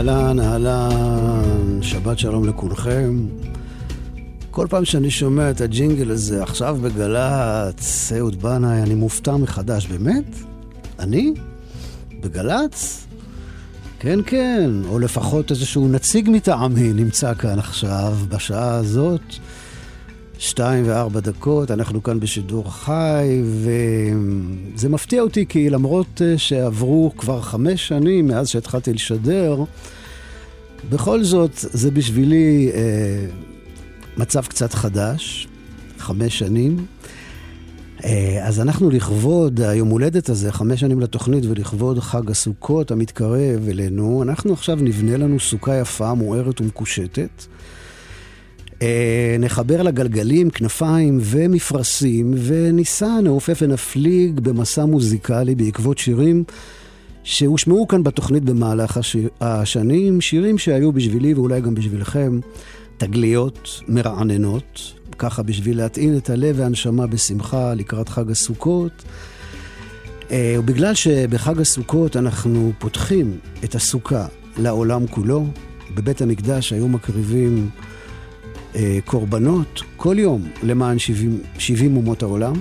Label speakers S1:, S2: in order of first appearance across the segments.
S1: אהלן, אהלן, שבת שלום לכולכם. כל פעם שאני שומע את הג'ינגל הזה, עכשיו בגל"צ, אהוד בנאי, אני מופתע מחדש. באמת? אני? בגל"צ? כן, כן, או לפחות איזשהו נציג מטעמי נמצא כאן עכשיו, בשעה הזאת. שתיים וארבע דקות, אנחנו כאן בשידור חי, וזה מפתיע אותי כי למרות אה, שעברו כבר חמש שנים מאז שהתחלתי לשדר, בכל זאת זה בשבילי אה, מצב קצת חדש, חמש שנים. אה, אז אנחנו לכבוד היום הולדת הזה, חמש שנים לתוכנית, ולכבוד חג הסוכות המתקרב אלינו, אנחנו עכשיו נבנה לנו סוכה יפה, מוארת ומקושטת. אה, נחבר לגלגלים, כנפיים ומפרשים, וניסע, נעופף ונפליג במסע מוזיקלי בעקבות שירים שהושמעו כאן בתוכנית במהלך השיר, השנים, שירים שהיו בשבילי ואולי גם בשבילכם תגליות מרעננות, ככה בשביל להטעין את הלב והנשמה בשמחה לקראת חג הסוכות. אה, ובגלל שבחג הסוכות אנחנו פותחים את הסוכה לעולם כולו, בבית המקדש היו מקריבים קורבנות כל יום למען 70, 70 אומות העולם.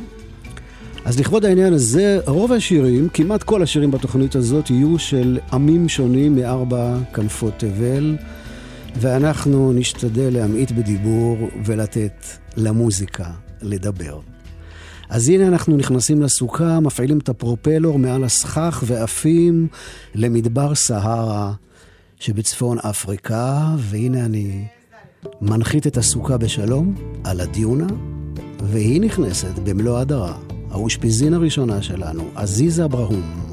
S1: אז לכבוד העניין הזה, רוב השירים, כמעט כל השירים בתוכנית הזאת, יהיו של עמים שונים מארבע כנפות תבל, ואנחנו נשתדל להמעיט בדיבור ולתת למוזיקה לדבר. אז הנה אנחנו נכנסים לסוכה, מפעילים את הפרופלור מעל הסכך ועפים למדבר סהרה שבצפון אפריקה, והנה אני מנחית את הסוכה בשלום על הדיונה, והיא נכנסת במלוא הדרה. האושפיזין הראשונה שלנו, עזיזה אברהום.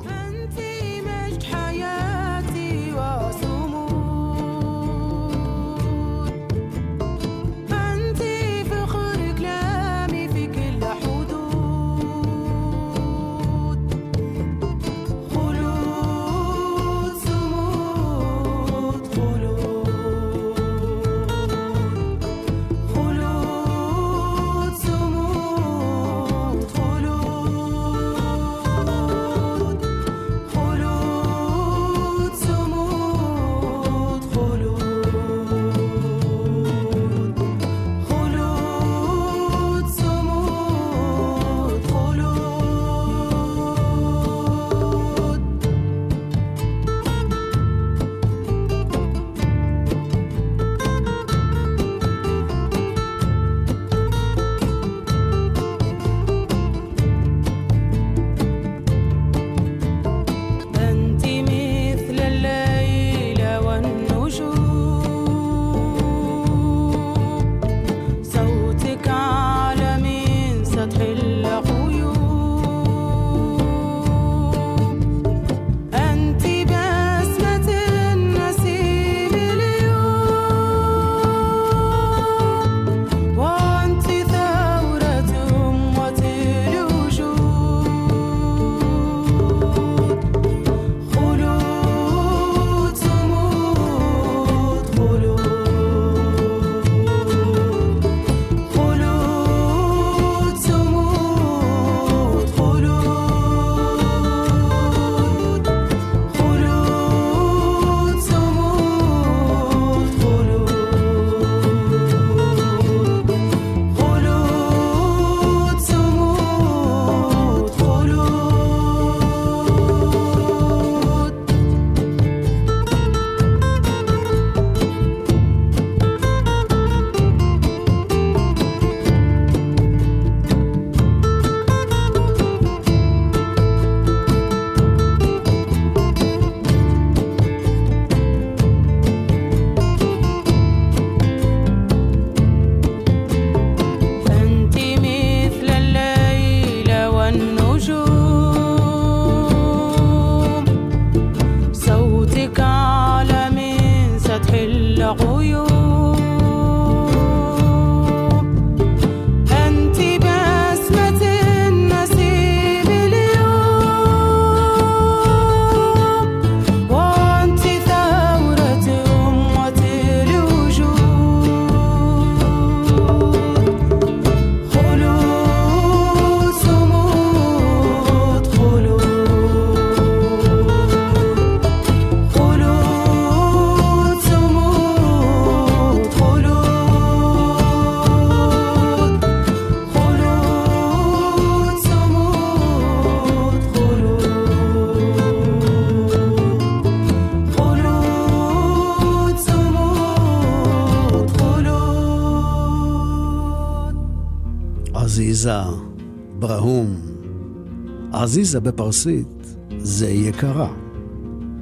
S2: עזיזה בפרסית זה יקרה.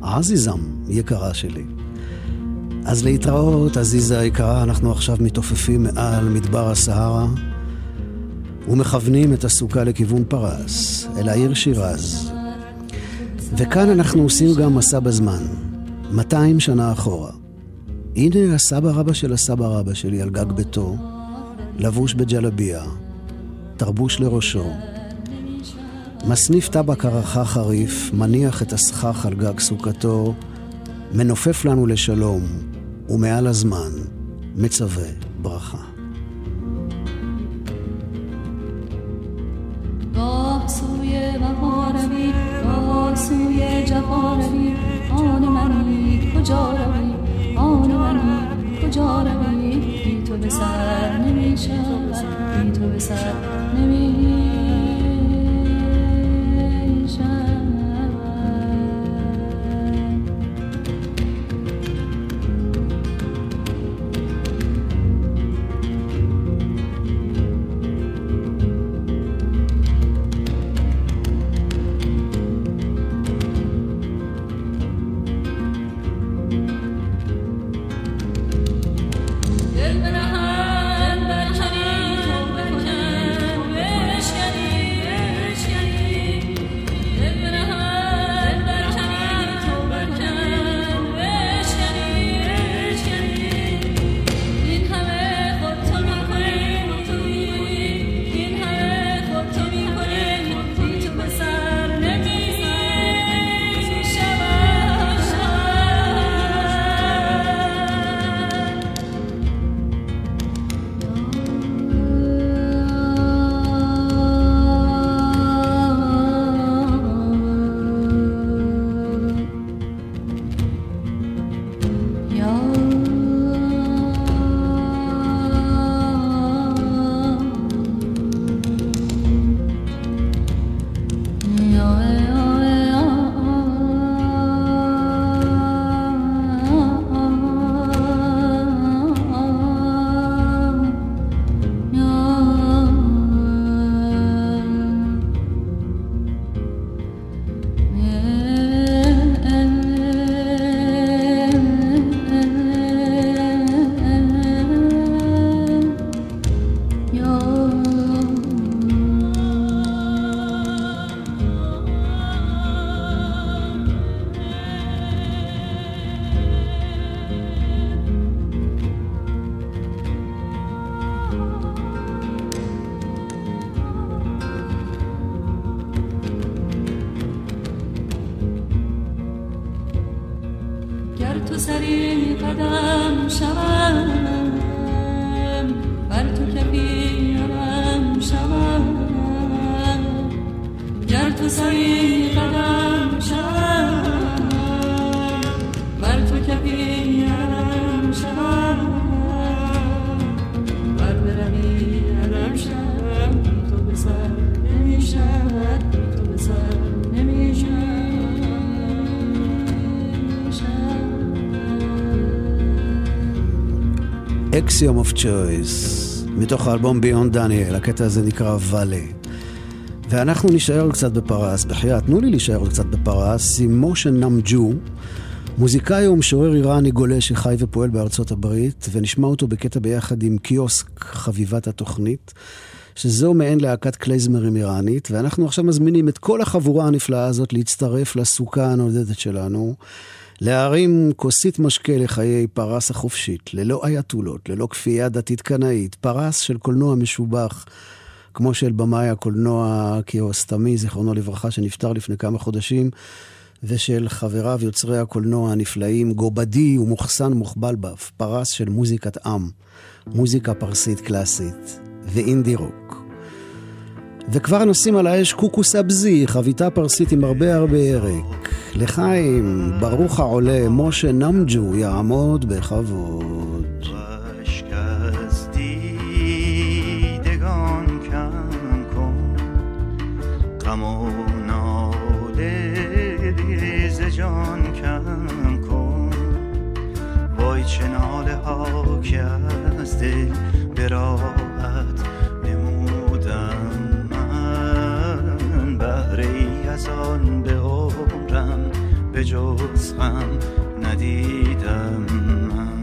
S2: עזיזם, יקרה שלי. אז להתראות, עזיזה היקרה, אנחנו עכשיו מתעופפים מעל מדבר הסהרה ומכוונים את הסוכה לכיוון פרס, אל העיר שירז. וכאן אנחנו עושים גם מסע בזמן, 200 שנה אחורה. הנה הסבא רבא של הסבא רבא שלי על גג ביתו, לבוש בג'לביה, תרבוש לראשו, מסניף טבק הרחה חריף, מניח את הסכך על גג סוכתו, מנופף לנו לשלום, ומעל הזמן מצווה ברכה. کجا روی بی تو به سر نمی شود بی تو به سر نمی Axiom of Choice, מתוך האלבום Beyond Denial, הקטע הזה נקרא ואלה. ואנחנו נישאר קצת בפרס, בחייאת, תנו לי להישאר קצת בפרס, עם מוחסן נאמג'ו, מוזיקאי ומשורר איראני גולה שחי ופועל בארצות הברית, ונשמע אותו בקטע ביחד עם קיוסק, חביבת התוכנית, שזו מעין להקת קלייזמרים איראנית, ואנחנו עכשיו מזמינים את כל החבורה הנפלאה הזאת להצטרף לסוכה הנודדת שלנו.
S1: להרים כוסית משקה לחיי פרס החופשית, ללא אייתולות, ללא כפייה דתית קנאית, פרס של קולנוע משובח, כמו של במאי הקולנוע קיוסטמי, זיכרונו לברכה, שנפטר לפני כמה חודשים, ושל חבריו יוצרי הקולנוע הנפלאים, גובדי ומוחסן מוחבלבף, פרס של מוזיקת עם, מוזיקה פרסית קלאסית, ואינדי רוק. וכבר נשים על האש קוקו סבזי, חביתה פרסית עם הרבה הרבה ירק. לחיים, ברוך העולה, משה נמג'ו יעמוד בכבוד.
S3: جان کم کن وای چه ناله ها که از دل نمودم. من بهره ای از آن به عمرم به جز غم ندیدم. من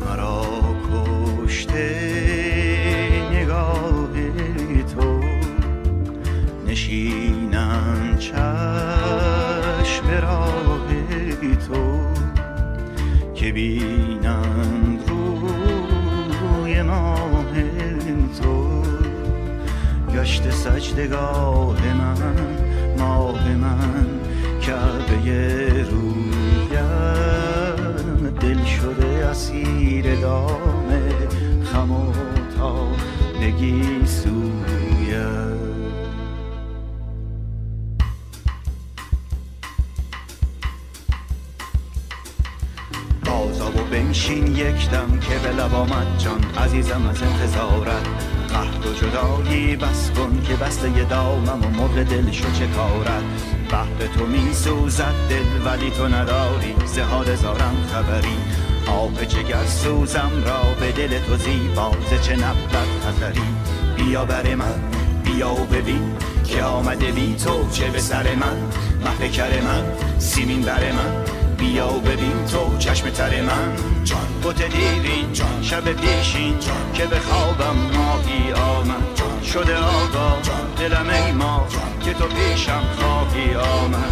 S3: مرا کشته نگاه تو نشینم چشم بینم روی ماه تو گشت سجدگاه من ماه من کعبه رویم دل شده اسیر دام خم و تابگی سویم بنشین یک دم که به لب آمد جان. عزیزم از انتظارت قهد و جدایی بس کن که بسته دامم و مرغ دل شو چه کارت. بحر تو می سوزد دل ولی تو نداری. زهاد زارم خبری. آب جگر سوزم را به دل تو زیبا. ز چه نبرد نظری بیا بر من بیا و ببین که آمده بی تو چه به سر من. مهد کر من سیمین بر من. بیا ببین تو چشم تر من. جان بوت دیرین جان شب پیشین جان که به خوابم ماهی آمد. جان شده آقا دلم ای ما که تو پیشم خواهی آمد.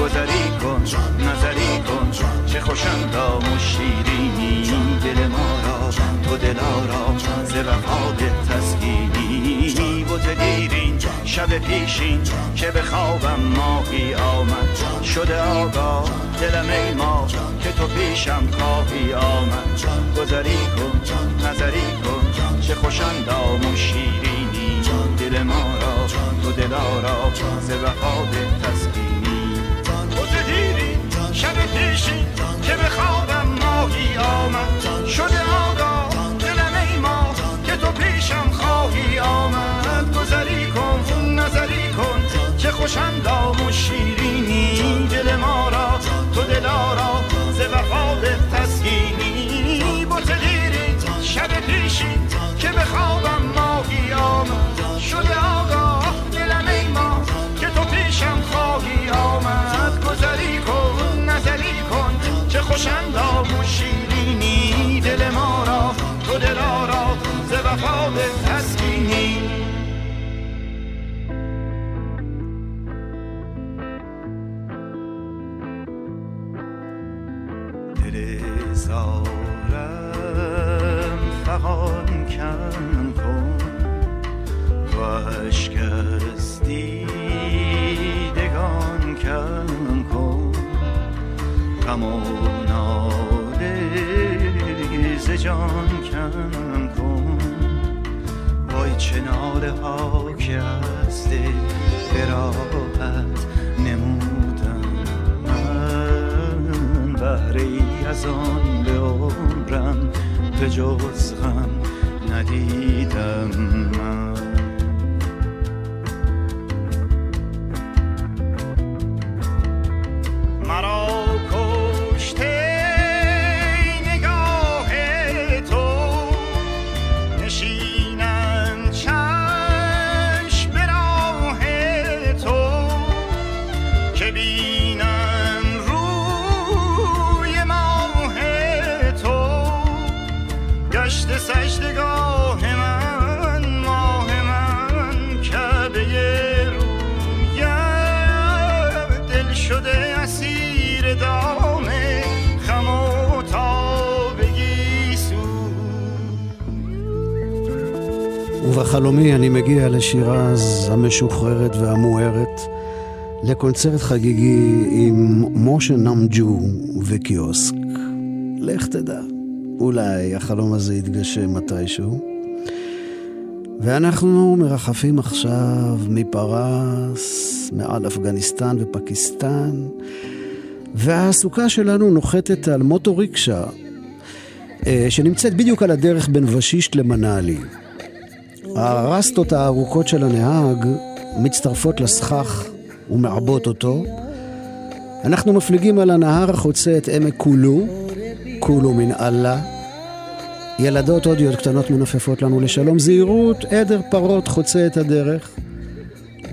S3: گذری کن نظری کن چه خوشندام و شیرینی دل ما را تو دلارا ز وفا تسکینی. بوت دیرین شب پیشین که به خوابم ماهی آمد. شده آقا دلم ای ما که تو پیشم خواهی آمد. گذری کن نظری کن چه خوشندام و شیرینی. دل ما را تو دلارا ز وفا تسکینی. بوت دیرین شب پیشین که به خوابم ماهی آمد. شده آقا دلم ای ما که تو پیشم خواهی آمد. چه خوشندام و شیری که از نمودم. من از آن به عمرم جز غم ندیدم.
S1: ובחלומי אני מגיע לשירז המשוחררת והמוארת, לקונצרט חגיגי עם משה נמג'ו וקיוסק. לך תדע, אולי החלום הזה יתגשם מתישהו. ואנחנו מרחפים עכשיו מפרס, מעל אפגניסטן ופקיסטן, והסוכה שלנו נוחתת על מוטו ריקשה, אה, שנמצאת בדיוק על הדרך בין ושישט למנאלי. הרסטות הארוכות של הנהג מצטרפות לסכך ומעבות אותו. אנחנו מפליגים על הנהר החוצה את עמק קולו, קולו מן אללה. ילדות הודיות קטנות מנופפות לנו לשלום זהירות, עדר פרות חוצה את הדרך.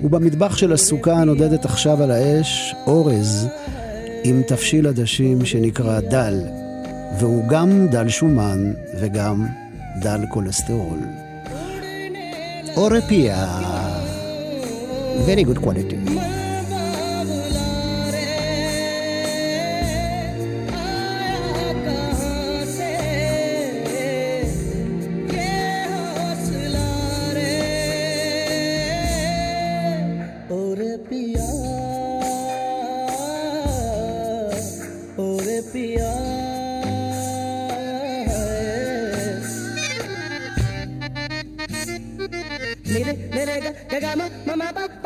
S1: ובמטבח של הסוכה נודדת עכשיו על האש אורז עם תבשיל עדשים שנקרא דל, והוא גם דל שומן וגם דל כולסטרול. or a. Very good quality. mama, mama,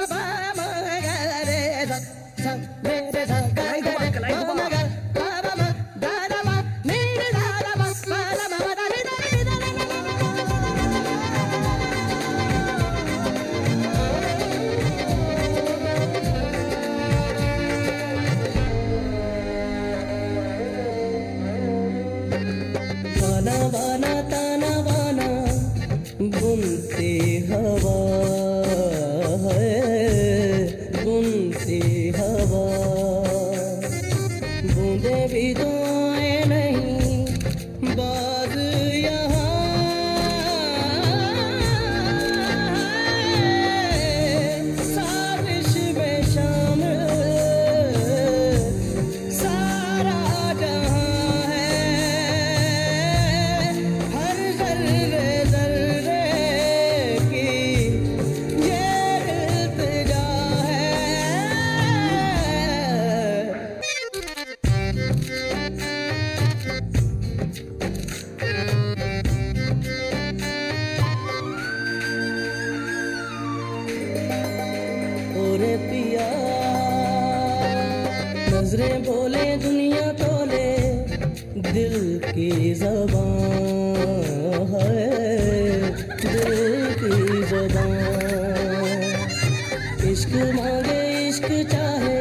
S1: रहे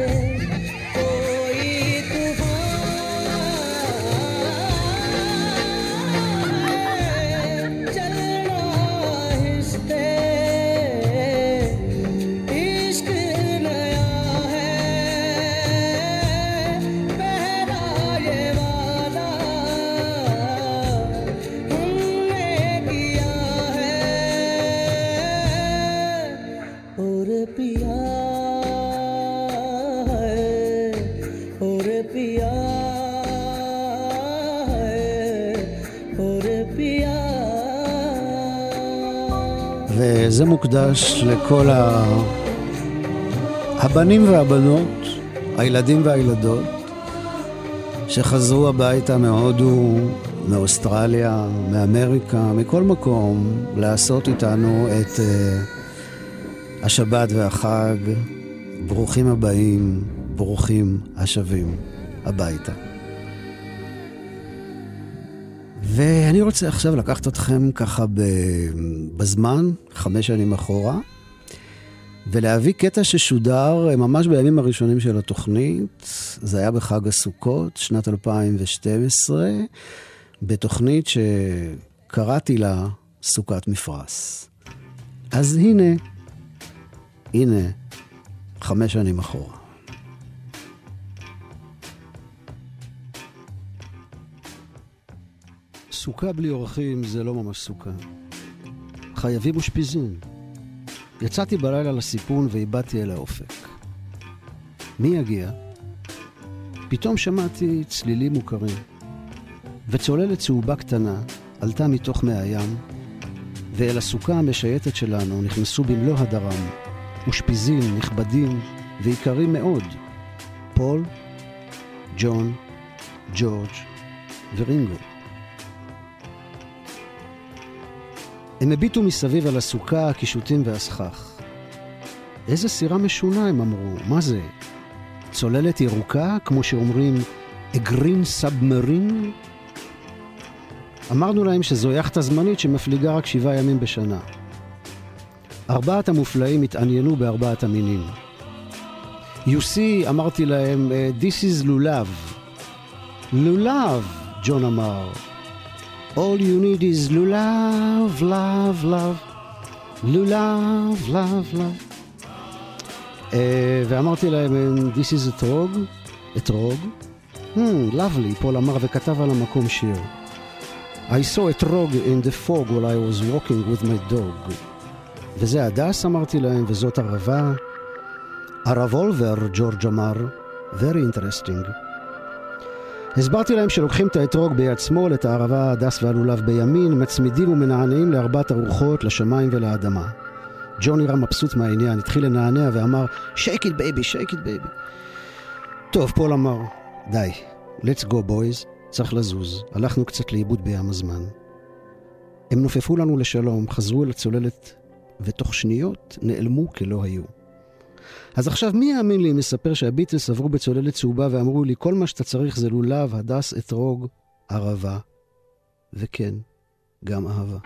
S1: וזה מוקדש לכל ה... הבנים והבנות, הילדים והילדות, שחזרו הביתה מהודו, מאוסטרליה, מאמריקה, מכל מקום, לעשות איתנו את uh, השבת והחג. ברוכים הבאים, ברוכים השבים הביתה. רוצה עכשיו לקחת אתכם ככה בזמן, חמש שנים אחורה, ולהביא קטע ששודר ממש בימים הראשונים של התוכנית. זה היה בחג הסוכות, שנת 2012, בתוכנית שקראתי לה סוכת מפרש. אז הנה, הנה, חמש שנים אחורה. סוכה בלי אורחים זה לא ממש סוכה. חייבים אושפיזין. יצאתי בלילה לסיפון ואיבדתי אל האופק. מי יגיע? פתאום שמעתי צלילים מוכרים, וצוללת צהובה קטנה עלתה מתוך מי הים, ואל הסוכה המשייטת שלנו נכנסו במלוא הדרם, אושפיזים, נכבדים ויקרים מאוד, פול, ג'ון, ג'ורג' ורינגו. הם הביטו מסביב על הסוכה, הקישוטים והסכך. איזה סירה משונה, הם אמרו. מה זה? צוללת ירוקה, כמו שאומרים, a green submarine? אמרנו להם שזו יאכטה זמנית שמפליגה רק שבעה ימים בשנה. ארבעת המופלאים התעניינו בארבעת המינים. You see, אמרתי להם, This is לולב. לולב, ג'ון אמר. All you need is lulav, love, love. lulav, love, love. Uh, ואמרתי להם, This is אתרוג, אתרוג. Hmm, lovely, פול אמר וכתב על המקום שיר. I saw אתרוג in the fog while I was walking with my dog. וזה הדס, אמרתי להם, וזאת ערבה. הרבולבר, ג'ורג' אמר, very interesting. הסברתי להם שלוקחים את האתרוג ביד שמאל, את הערבה, הדס והלולב בימין, מצמידים ומנענעים לארבעת הרוחות, לשמיים ולאדמה. ג'ון נראה מבסוט מהעניין, התחיל לנענע ואמר, shake it baby, shake it baby. טוב, פול אמר, די, let's go boys, צריך לזוז. הלכנו קצת לאיבוד בים הזמן. הם נופפו לנו לשלום, חזרו אל הצוללת, ותוך שניות נעלמו כלא היו. אז עכשיו, מי יאמין לי אם אספר שהביטלס עברו בצוללת צהובה ואמרו לי, כל מה שאתה צריך זה לולב, הדס, אתרוג, ערבה. וכן, גם אהבה.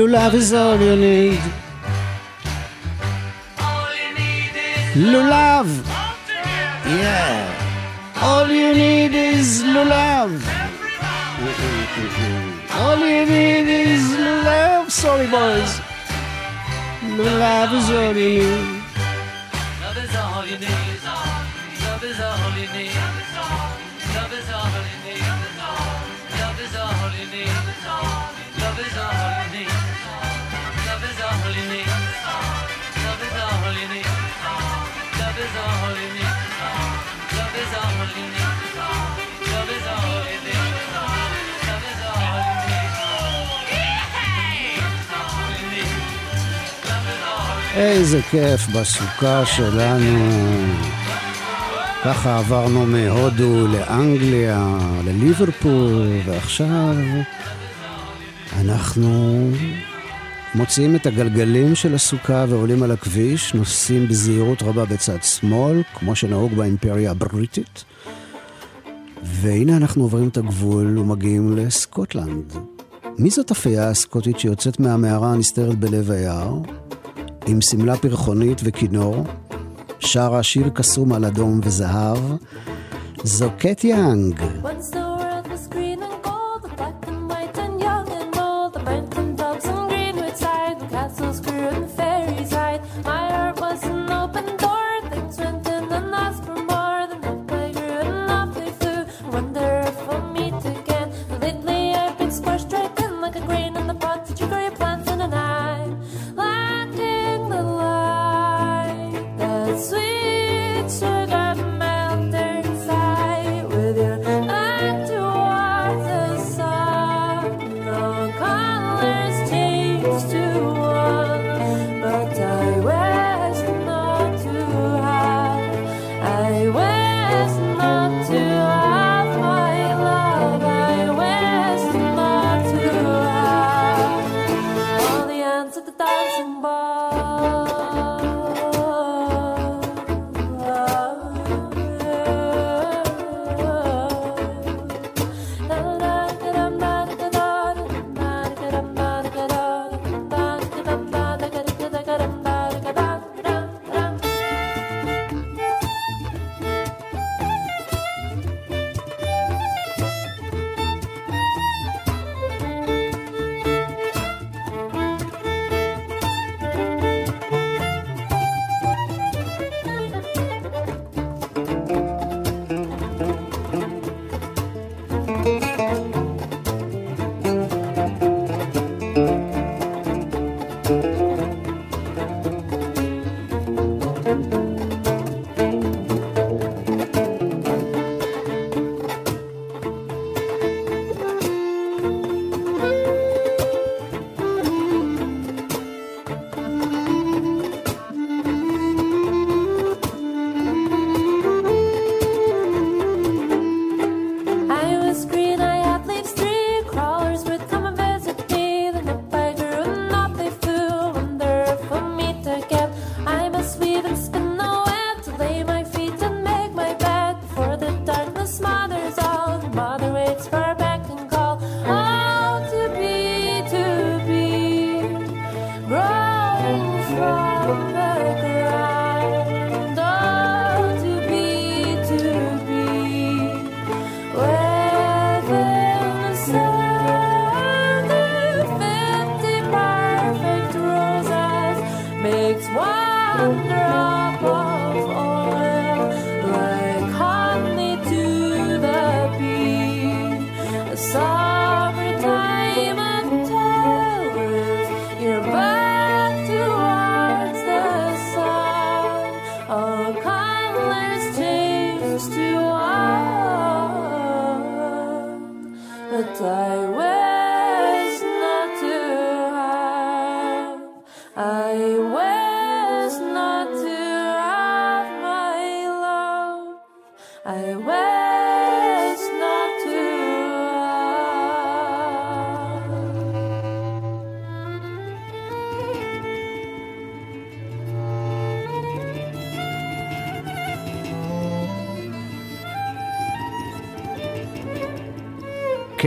S1: Lulav is all you need. Lulav. Yeah. All you need is Lulav. All you need is Lulav. Sorry, boys. Lulav is all you need. Love is all you need. Love is all you need. Love is all you need. Love is all you need. איזה כיף בסוכה שלנו.
S4: ככה עברנו מהודו לאנגליה, לליברפול, ועכשיו אנחנו מוציאים את הגלגלים של הסוכה ועולים על הכביש, נוסעים בזהירות רבה בצד שמאל, כמו שנהוג באימפריה הבריטית. והנה אנחנו עוברים את הגבול ומגיעים לסקוטלנד. מי זאת הפייה הסקוטית שיוצאת מהמערה הנסתרת בלב היער, עם שמלה פרחונית וכינור, שרה שיר קסום על אדום וזהב, זו קט יאנג.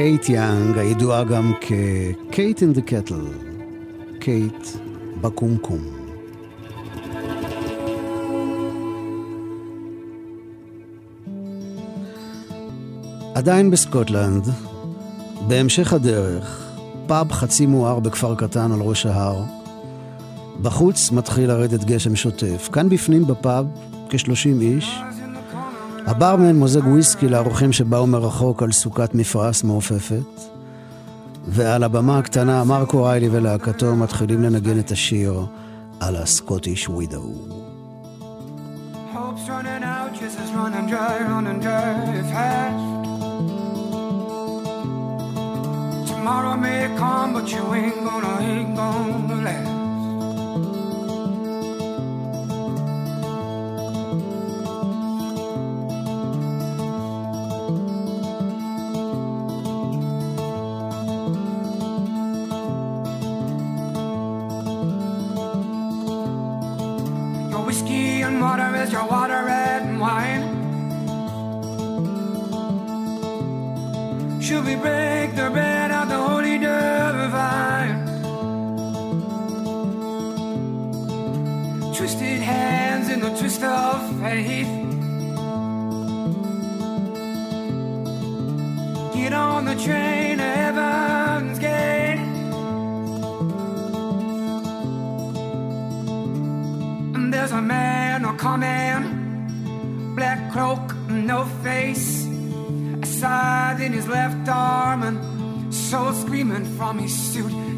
S4: קייט יאנג, הידועה גם כ Kate in the Kettle, קייט בקומקום. עדיין בסקוטלנד, בהמשך הדרך, פאב חצי מואר בכפר קטן על ראש ההר. בחוץ מתחיל לרדת גשם שוטף. כאן בפנים בפאב, כ-30 איש, הברמן מוזג וויסקי לאורחים שבאו מרחוק על סוכת מפרש מעופפת, ועל הבמה הקטנה מרקו ריילי ולהקתו מתחילים לנגן את השיר על הסקוטיש ווידו. Tomorrow may come, but you ain't gonna, ain't gonna last.
S5: Man black cloak, no face, a scythe in his left arm, and soul screaming from his suitcase.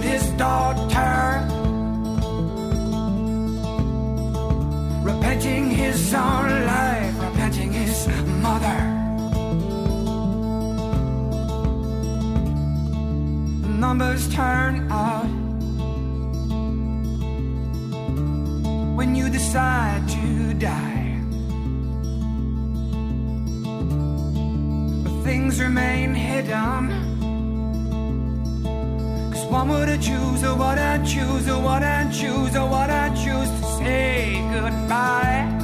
S5: With his daughter, repenting his own life, repenting his mother. numbers turn out when you decide to die. But things remain hidden. One would I choose, or what I choose, or what I choose, or what I choose to say goodbye.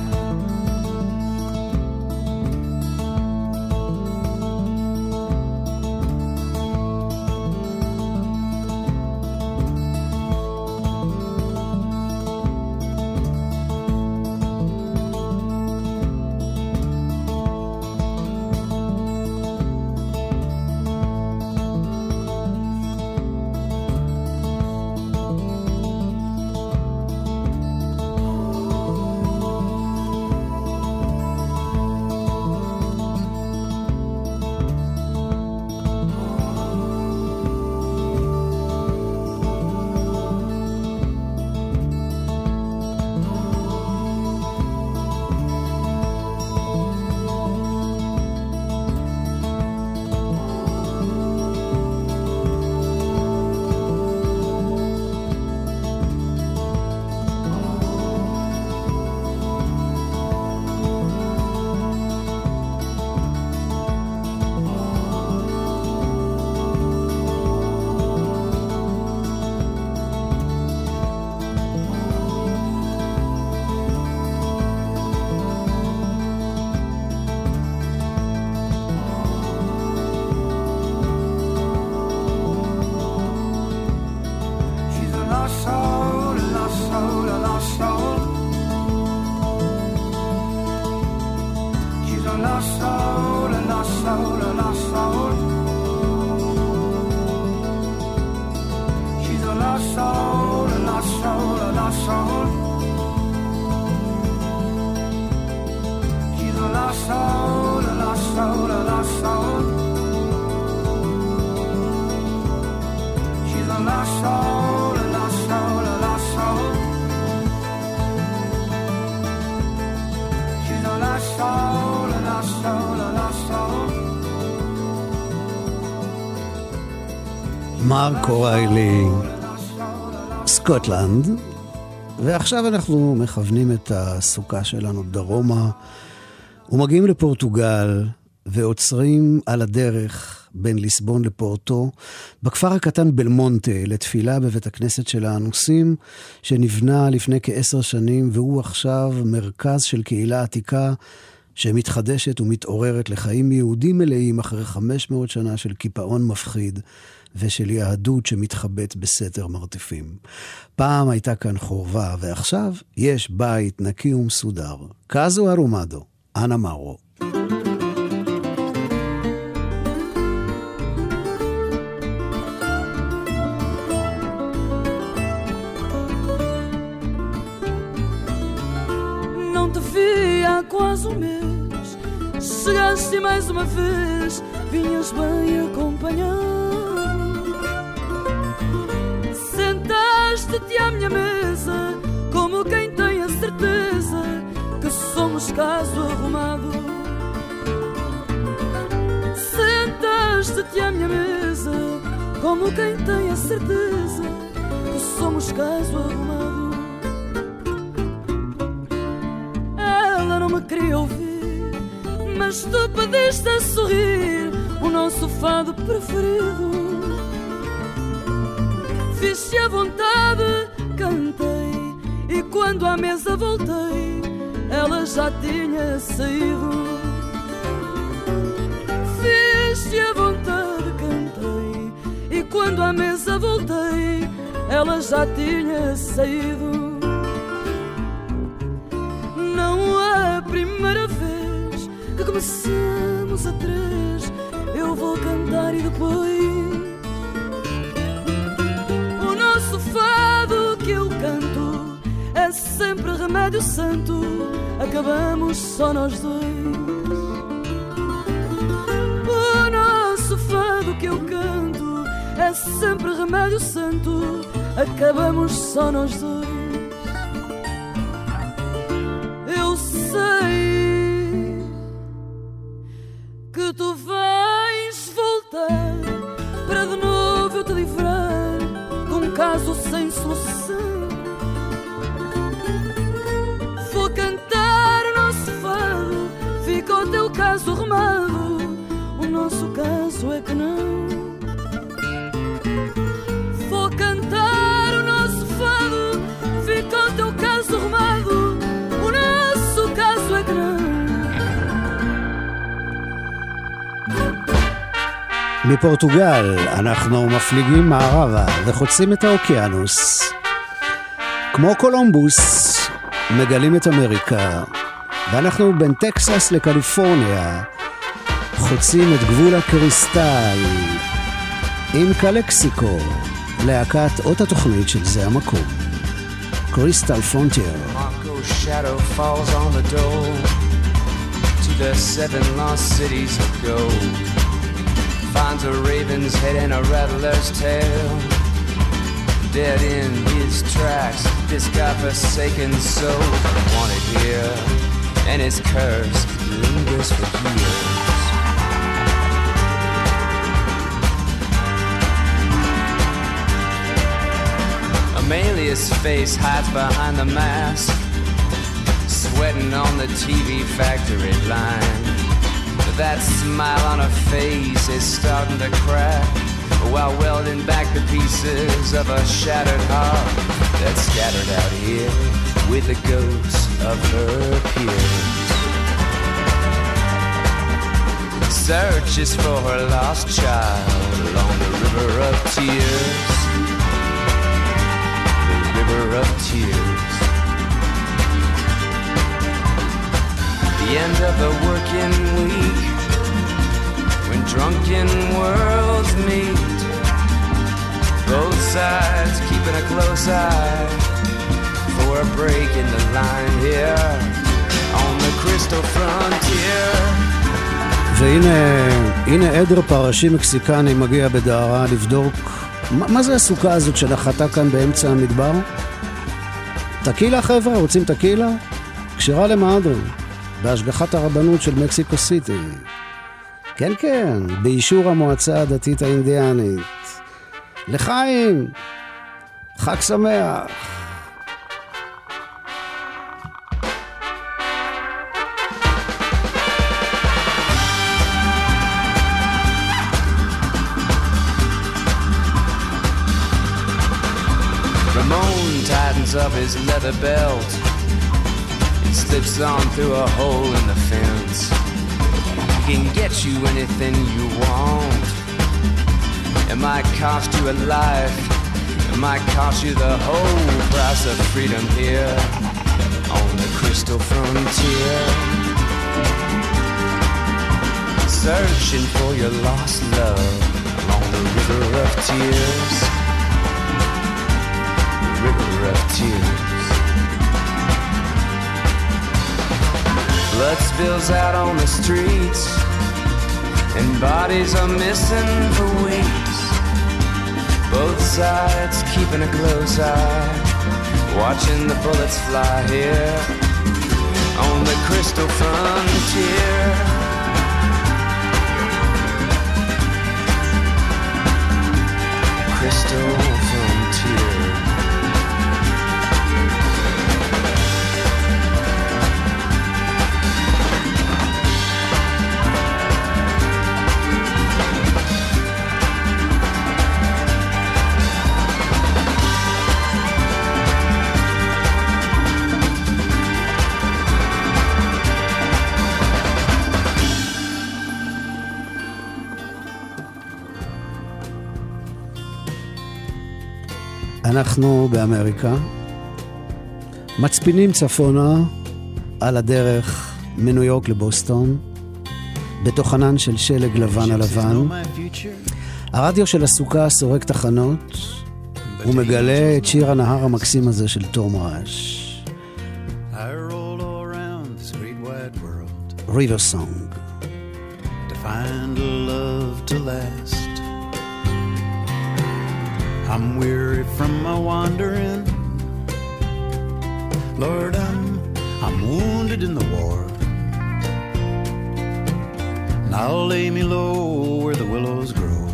S1: מרק אוריילי, סקוטלנד, ועכשיו אנחנו מכוונים את הסוכה שלנו דרומה, ומגיעים לפורטוגל, ועוצרים על הדרך בין ליסבון לפורטו, בכפר הקטן בלמונטה, לתפילה בבית הכנסת של האנוסים, שנבנה לפני כעשר שנים, והוא עכשיו מרכז של קהילה עתיקה שמתחדשת ומתעוררת לחיים יהודים מלאים אחרי 500 שנה של קיפאון מפחיד ושל יהדות שמתחבאת בסתר מרתפים. פעם הייתה כאן חורבה, ועכשיו יש בית נקי ומסודר. קאזו ארומדו, אנה
S6: há quase um mês. Chegaste mais uma vez, vinhas bem acompanhado. Sentaste-te à minha mesa como quem tem a certeza que somos caso arrumado. Sentaste-te à minha mesa como quem tem a certeza que somos caso arrumado. Ela não me queria ouvir, mas tu pediste a sorrir o nosso fado preferido. Fiz-te à vontade, cantei, e quando à mesa voltei, ela já tinha saído. Fiz-te à vontade, cantei, e quando à mesa voltei, ela já tinha saído. Não é a primeira vez que começamos a três. Eu vou cantar e depois fado que eu canto é sempre remédio santo. Acabamos só nós dois. O nosso fado que eu canto é sempre remédio santo. Acabamos só nós dois.
S1: מפורטוגל אנחנו מפליגים מערבה וחוצים את האוקיינוס. כמו קולומבוס, מגלים את אמריקה, ואנחנו בין טקסס לקליפורניה, חוצים את גבול הקריסטל עם קלקסיקו, להקת אות התוכנית של זה המקום.
S7: Crystal door to the seven lost cities of gold. Finds a raven's head and a rattler's tail. Dead in his tracks, this godforsaken soul wanted here, and his curse lingers for years. Amelia's face hides behind the mask, sweating on the TV factory line. That smile on her face is starting to crack while welding back the pieces of a shattered heart that's scattered out here with the ghosts of her peers. Searches for her lost child along the river of tears the river of tears. The end of the working week, when drunken worlds meet. Both sides keeping a close eye for a break in the line here on the crystal frontier.
S1: והנה, הנה עדר פרשים מקסיקני מגיע בדהרה לבדוק מה, מה זה הסוכה הזאת שנחתה כאן באמצע המדבר? טקילה חבר'ה, רוצים טקילה? כשרה למהדרין, בהשגחת הרבנות של מקסיקו סיטי. כן, כן, באישור המועצה הדתית האינדיאנית. לחיים! חג שמח!
S7: Tightens up his leather belt. Slips on through a hole in the fence. He can get you anything you want. It might cost you a life. It might cost you the whole price of freedom here on the crystal frontier. Searching for your lost love along the river of tears The river of tears. Blood spills out on the streets, and bodies are missing for weeks. Both sides keeping a close eye, watching the bullets fly here on the crystal frontier. Crystal
S1: אנחנו באמריקה, מצפינים צפונה על הדרך מניו יורק לבוסטון, בתוך ענן של שלג לבן על לבן. הרדיו של הסוכה סורק תחנות, ומגלה את שיר הנהר המקסים הזה של תום רעש. River Song.
S8: To find a love to last. I'm weary from my wandering. Lord, I'm I'm wounded in the war. I'll lay me low where the willows grow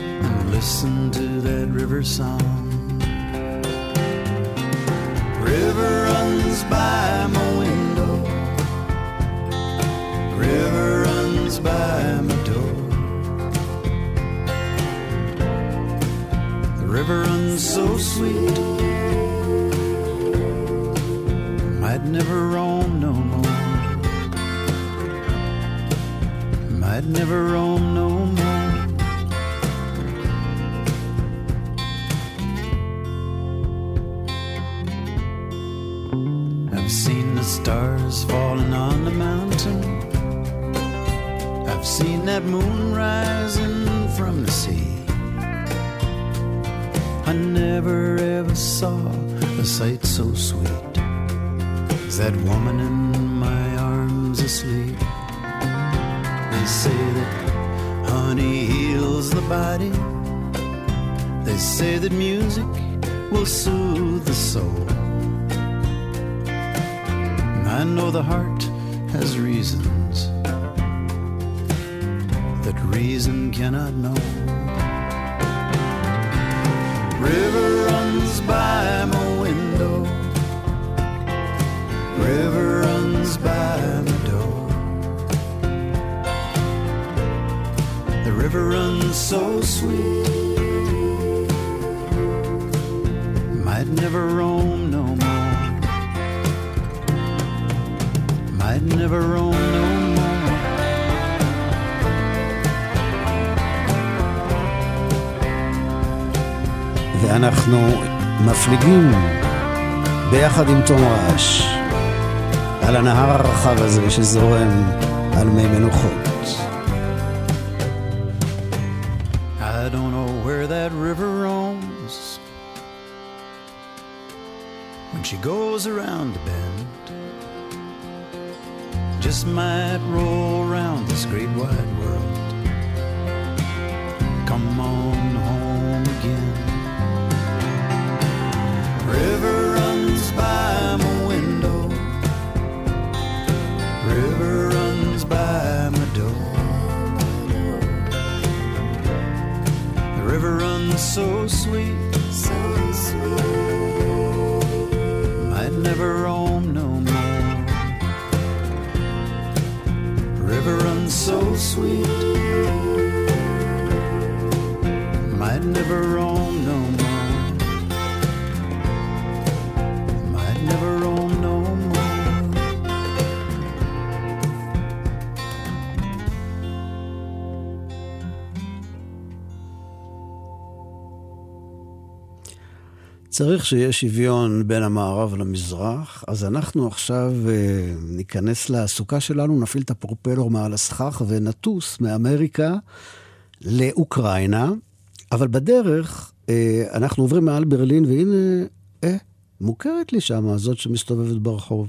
S8: and listen to that river song. River runs by my window. River runs by river runs so sweet. Might never roam no more. Might never roam no more. I've seen the stars falling on the mountain. I've seen that moon rising from the sea. Never ever saw a sight so sweet as that woman in my arms asleep. They say that honey heals the body. They say that music will soothe the soul. I know the heart has reasons that reason cannot know. River runs by my window. River runs by my door. The river runs so sweet. Might never roam no more. Might never roam no
S1: ואנחנו מפליגים ביחד עם תום רעש על הנהר הרחב הזה שזורם על מי מנוחות.
S8: I don't know where that river roams when she goes around the bend. Just might roll around this great wide world. So sweet, so sweet. Might never roam no more. River runs so sweet. Might never roam
S1: צריך שיהיה שוויון בין המערב למזרח, אז אנחנו עכשיו אה, ניכנס לסוכה שלנו, נפעיל את הפרופלור מעל הסכך ונטוס מאמריקה לאוקראינה, אבל בדרך אה, אנחנו עוברים מעל ברלין, והנה, אה, מוכרת לי שמה, זאת שמסתובבת ברחוב.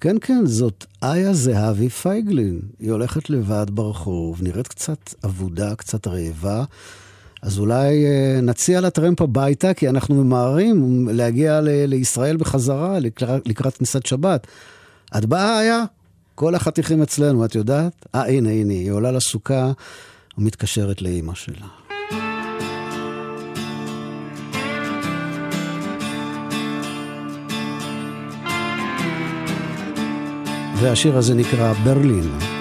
S1: כן, כן, זאת איה זהבי פייגלין. היא הולכת לבד ברחוב, נראית קצת אבודה, קצת רעבה.
S9: אז אולי אה, נציע לטרמפ הביתה, כי אנחנו ממהרים להגיע ל- לישראל בחזרה לקראת, לקראת כניסת שבת. את באה היה? כל החתיכים אצלנו, את יודעת? אה, הנה, הנה, היא עולה לסוכה ומתקשרת לאימא שלה. והשיר הזה נקרא ברלין.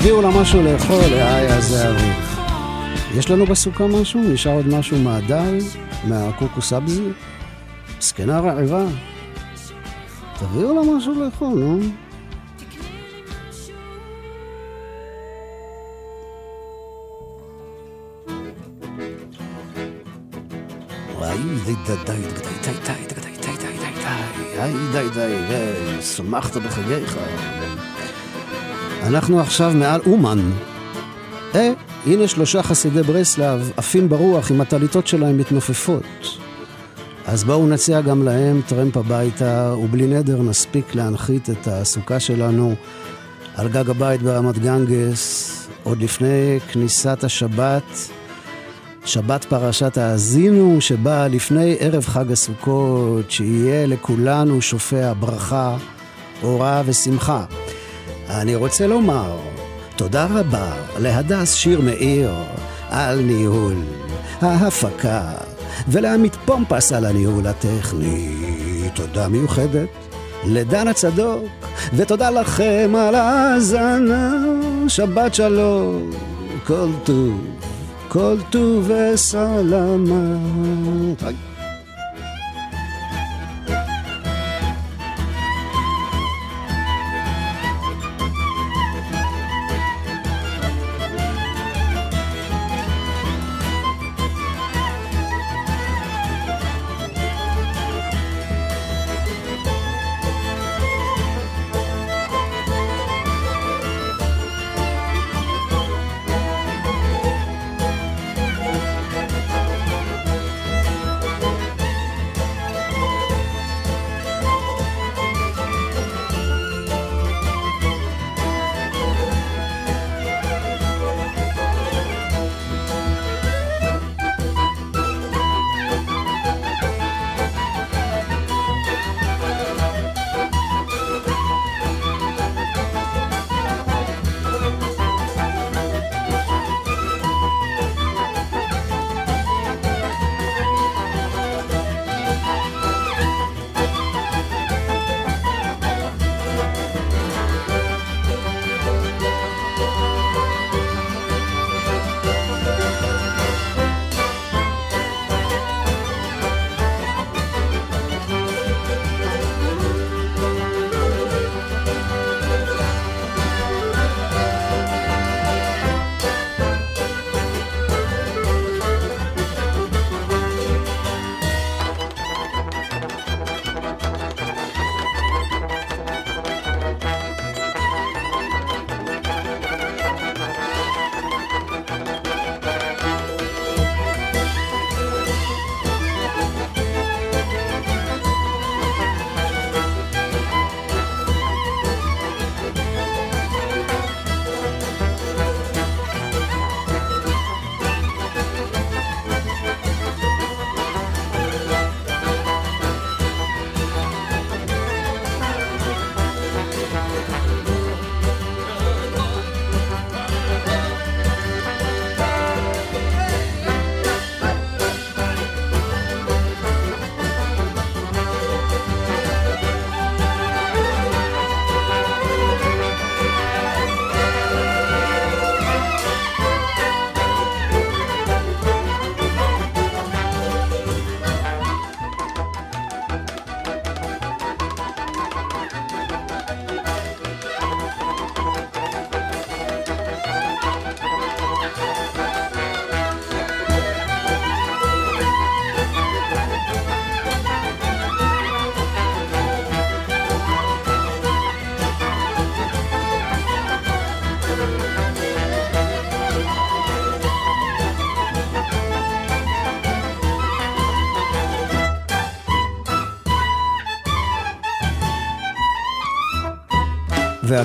S9: תביאו לה משהו לאכול, לאיה זהבי. יש לנו בסוכה משהו? נשאר עוד משהו מהדל? מהקוקו סבזי? זקנה רעבה? תביאו לה משהו לאכול, נו. וואי, די די די די די די די די די די די די די די די שמחת בחגיך. אנחנו עכשיו מעל אומן. אה, הנה שלושה חסידי ברסלב עפים ברוח עם הטליתות שלהם מתנופפות. אז בואו נציע גם להם טרמפ הביתה, ובלי נדר נספיק להנחית את הסוכה שלנו על גג הבית ברמת גנגס, עוד לפני כניסת השבת, שבת פרשת האזינו, שבאה לפני ערב חג הסוכות, שיהיה לכולנו שופע ברכה, אורה ושמחה. אני רוצה לומר תודה רבה להדס שיר מאיר על ניהול ההפקה ולעמית פומפס על הניהול הטכני. תודה מיוחדת לדנה צדוק ותודה לכם על ההאזנה. שבת שלום, כל טוב, כל טוב וסלמת.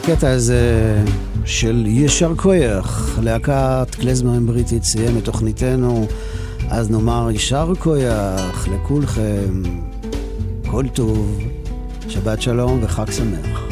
S9: היי.
S1: והקטע הזה של יישר כוח, להקת קלזמרים בריטית סיים את תוכניתנו, אז נאמר יישר כוח לכולכם, כל טוב, שבת שלום וחג שמח.